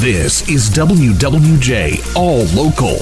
This is WWJ All Local.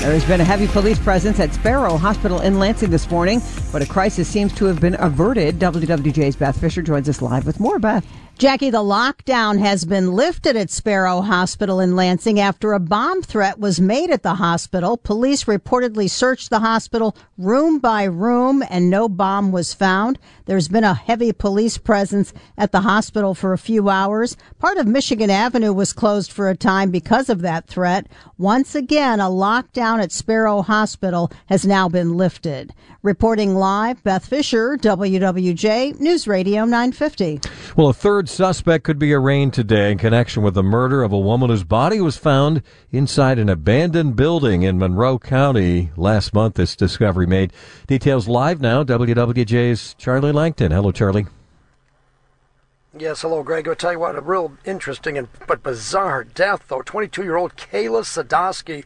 There has been a heavy police presence at Sparrow Hospital in Lansing this morning, but a crisis seems to have been averted. WWJ's Beth Fisher joins us live with more. Beth. Jackie, the lockdown has been lifted at Sparrow Hospital in Lansing after a bomb threat was made at the hospital. Police reportedly searched the hospital room by room and no bomb was found. There's been a heavy police presence at the hospital for a few hours. Part of Michigan Avenue was closed for a time because of that threat. Once again, a lockdown at Sparrow Hospital has now been lifted. Reporting live, Beth Fisher, WWJ News Radio 950. Well, a third suspect could be arraigned today in connection with the murder of a woman whose body was found inside an abandoned building in Monroe County last month. This discovery made details live now. WWJ's Charlie Langton. Hello, Charlie. Yes, hello, Greg. I'll tell you what, a real interesting and but bizarre death, though. 22-year-old Kayla Sadowski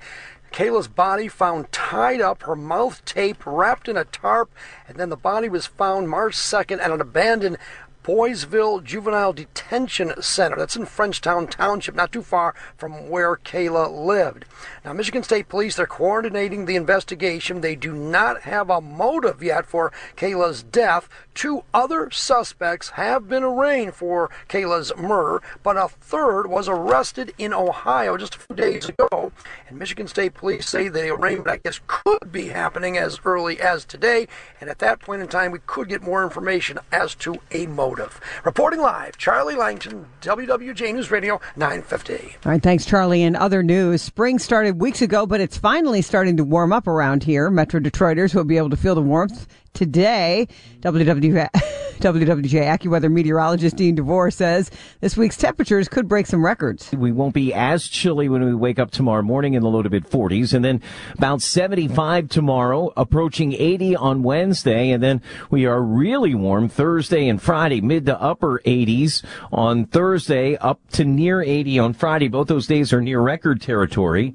Kayla's body found tied up, her mouth taped, wrapped in a tarp, and then the body was found March 2nd at an abandoned Boysville Juvenile Detention Center. That's in Frenchtown Township, not too far from where Kayla lived. Now, Michigan State Police, they're coordinating the investigation. They do not have a motive yet for Kayla's death. Two other suspects have been arraigned for Kayla's murder, but a third was arrested in Ohio just a few days ago. And Michigan State Police say the arraignment, I guess, could be happening as early as today. And at that point in time, we could get more information as to a motive. Reporting live, Charlie Langton, WWJ News Radio 950. All right, thanks, Charlie. And other news spring started weeks ago, but it's finally starting to warm up around here. Metro Detroiters will be able to feel the warmth today. WW, WWJ AccuWeather meteorologist Dean DeVore says this week's temperatures could break some records. We won't be as chilly when we wake up tomorrow morning in the low to mid 40s, and then about 75 tomorrow, approaching 80 on Wednesday, and then we are really warm Thursday and Friday, mid to upper 80s on Thursday, up to near 80 on Friday. Both those days are near record territory.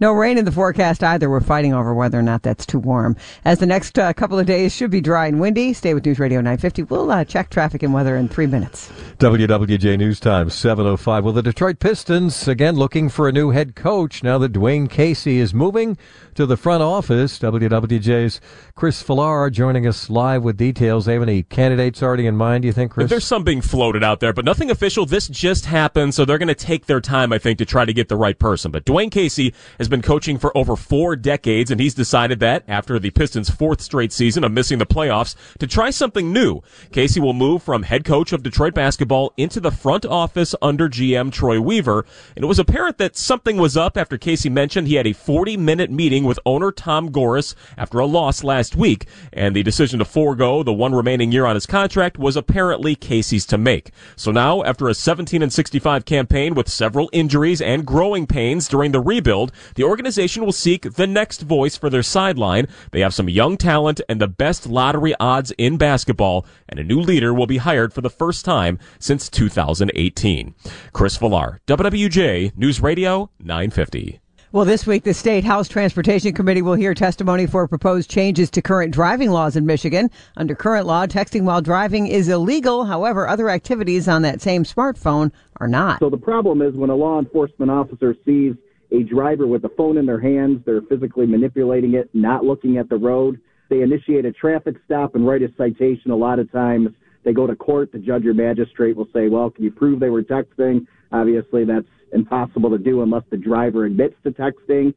No rain in the forecast either. We're fighting over whether or not that's too warm. As the next uh, couple of days should be dry and windy. Stay with News Radio 950. We'll uh, check traffic and weather in three minutes. WWJ News Time 7:05. Well, the Detroit Pistons again looking for a new head coach now that Dwane Casey is moving to the front office. WWJ's Chris Villar joining us live with details. They have any candidates already in mind? Do you think, Chris? There's some being floated out there, but nothing official. This just happened, so they're going to take their time, I think, to try to get the right person. But Dwane Casey has been coaching for over four decades, and he's decided that after the Pistons' fourth straight season of missing the playoffs, to try something new. Casey will move from head coach of Detroit basketball into the front office under GM Troy Weaver, and it was apparent that something was up after Casey mentioned he had a 40-minute meeting with owner Tom Gores after a loss last week, and the decision to forego the one remaining year on his contract was apparently Casey's to make. So now, after a 17 and 65 campaign with several injuries and growing pains during the rebuild, the organization will seek the next voice for their sideline. They have some young talent and the best lottery odds in basketball, and a new leader will be hired for the first time since 2018. Chris Villar, WWJ News Radio 950. Well, this week, the State House Transportation Committee will hear testimony for proposed changes to current driving laws in Michigan. Under current law, texting while driving is illegal. However, other activities on that same smartphone are not. So the problem is when a law enforcement officer sees a driver with a phone in their hands, they're physically manipulating it, not looking at the road. They initiate a traffic stop and write a citation. A lot of times they go to court. The judge or magistrate will say, well, can you prove they were texting? Obviously, that's impossible to do unless the driver admits to texting.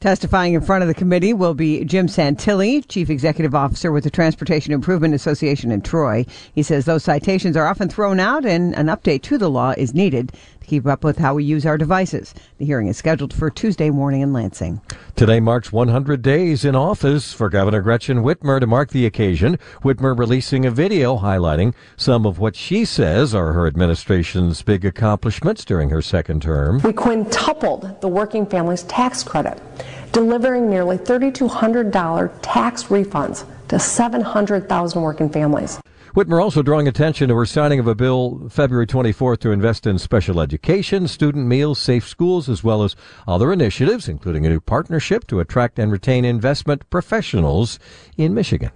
Testifying in front of the committee will be Jim Santilli, Chief Executive Officer with the Transportation Improvement Association in Troy. He says those citations are often thrown out and an update to the law is needed keep up with how we use our devices. The hearing is scheduled for Tuesday morning in Lansing. Today marks 100 days in office for Governor Gretchen Whitmer to mark the occasion. Whitmer releasing a video highlighting some of what she says are her administration's big accomplishments during her second term. We quintupled the working families tax credit, delivering nearly $3,200 tax refunds to 700,000 working families. Whitmer also drawing attention to her signing of a bill February 24th to invest in special education, student meals, safe schools, as well as other initiatives, including a new partnership to attract and retain investment professionals in Michigan.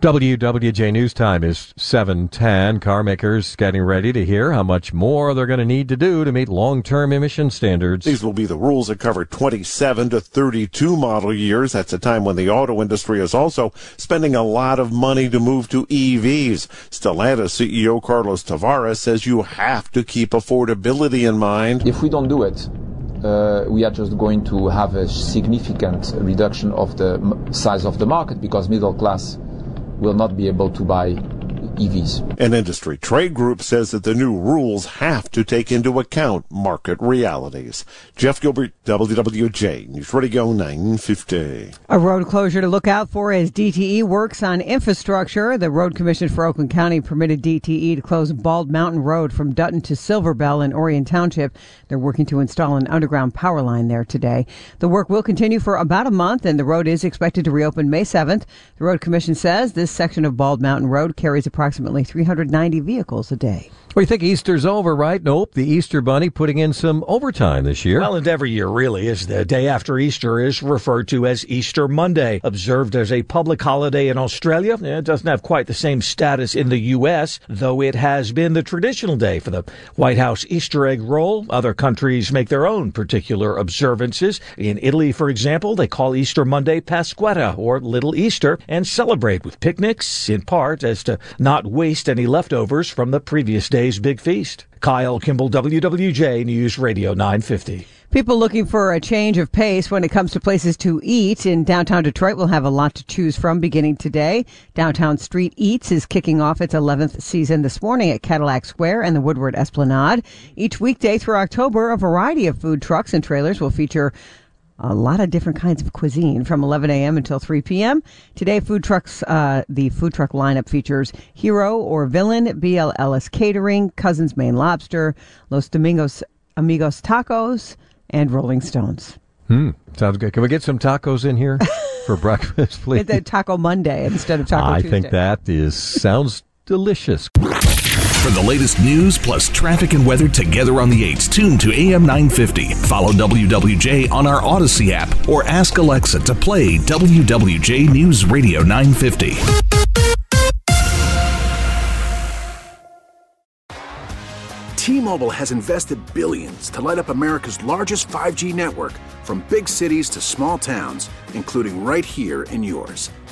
WWJ News Time is 710. Car makers getting ready to hear how much more they're going to need to do to meet long-term emission standards. These will be the rules that cover 27 to 32 model years. That's a time when the auto industry is also spending a lot of money to move to EVs. Stellantis CEO Carlos Tavares says you have to keep affordability in mind. If we don't do it, uh, we are just going to have a significant reduction of the size of the market because middle class will not be able to buy EVs. An industry trade group says that the new rules have to take into account market realities. Jeff Gilbert, WWJ, News Radio 950. A road closure to look out for as DTE works on infrastructure. The Road Commission for Oakland County permitted DTE to close Bald Mountain Road from Dutton to Silverbell in Orion Township. They're working to install an underground power line there today. The work will continue for about a month and the road is expected to reopen May 7th. The Road Commission says this section of Bald Mountain Road carries approximately 390 vehicles a day. Well, you think Easter's over, right? Nope. The Easter Bunny putting in some overtime this year. Well, and every year really is the day after Easter is referred to as Easter Monday. Observed as a public holiday in Australia, it doesn't have quite the same status in the U.S., though it has been the traditional day for the White House Easter egg roll. Other countries make their own particular observances. In Italy, for example, they call Easter Monday Pasquetta or Little Easter and celebrate with picnics, in part as to not waste any leftovers from the previous day's big feast. Kyle Kimball, WWJ News Radio 950. People looking for a change of pace when it comes to places to eat in downtown Detroit will have a lot to choose from beginning today. Downtown Street Eats is kicking off its 11th season this morning at Cadillac Square and the Woodward Esplanade. Each weekday through October, a variety of food trucks and trailers will feature a lot of different kinds of cuisine from 11 a.m. until 3 p.m. Today, food trucks, uh, the food truck lineup features Hero or Villain, BLLS Catering, Cousins Maine Lobster, Los Domingos Amigos Tacos, and Rolling Stones. Hmm, sounds good. Can we get some tacos in here for breakfast, please? It's a Taco Monday instead of Taco I Tuesday. think that is sounds delicious. For the latest news plus traffic and weather together on the 8s, tune to AM 950. Follow WWJ on our Audacy app or ask Alexa to play WWJ News Radio 950. T-Mobile has invested billions to light up America's largest 5G network from big cities to small towns, including right here in yours.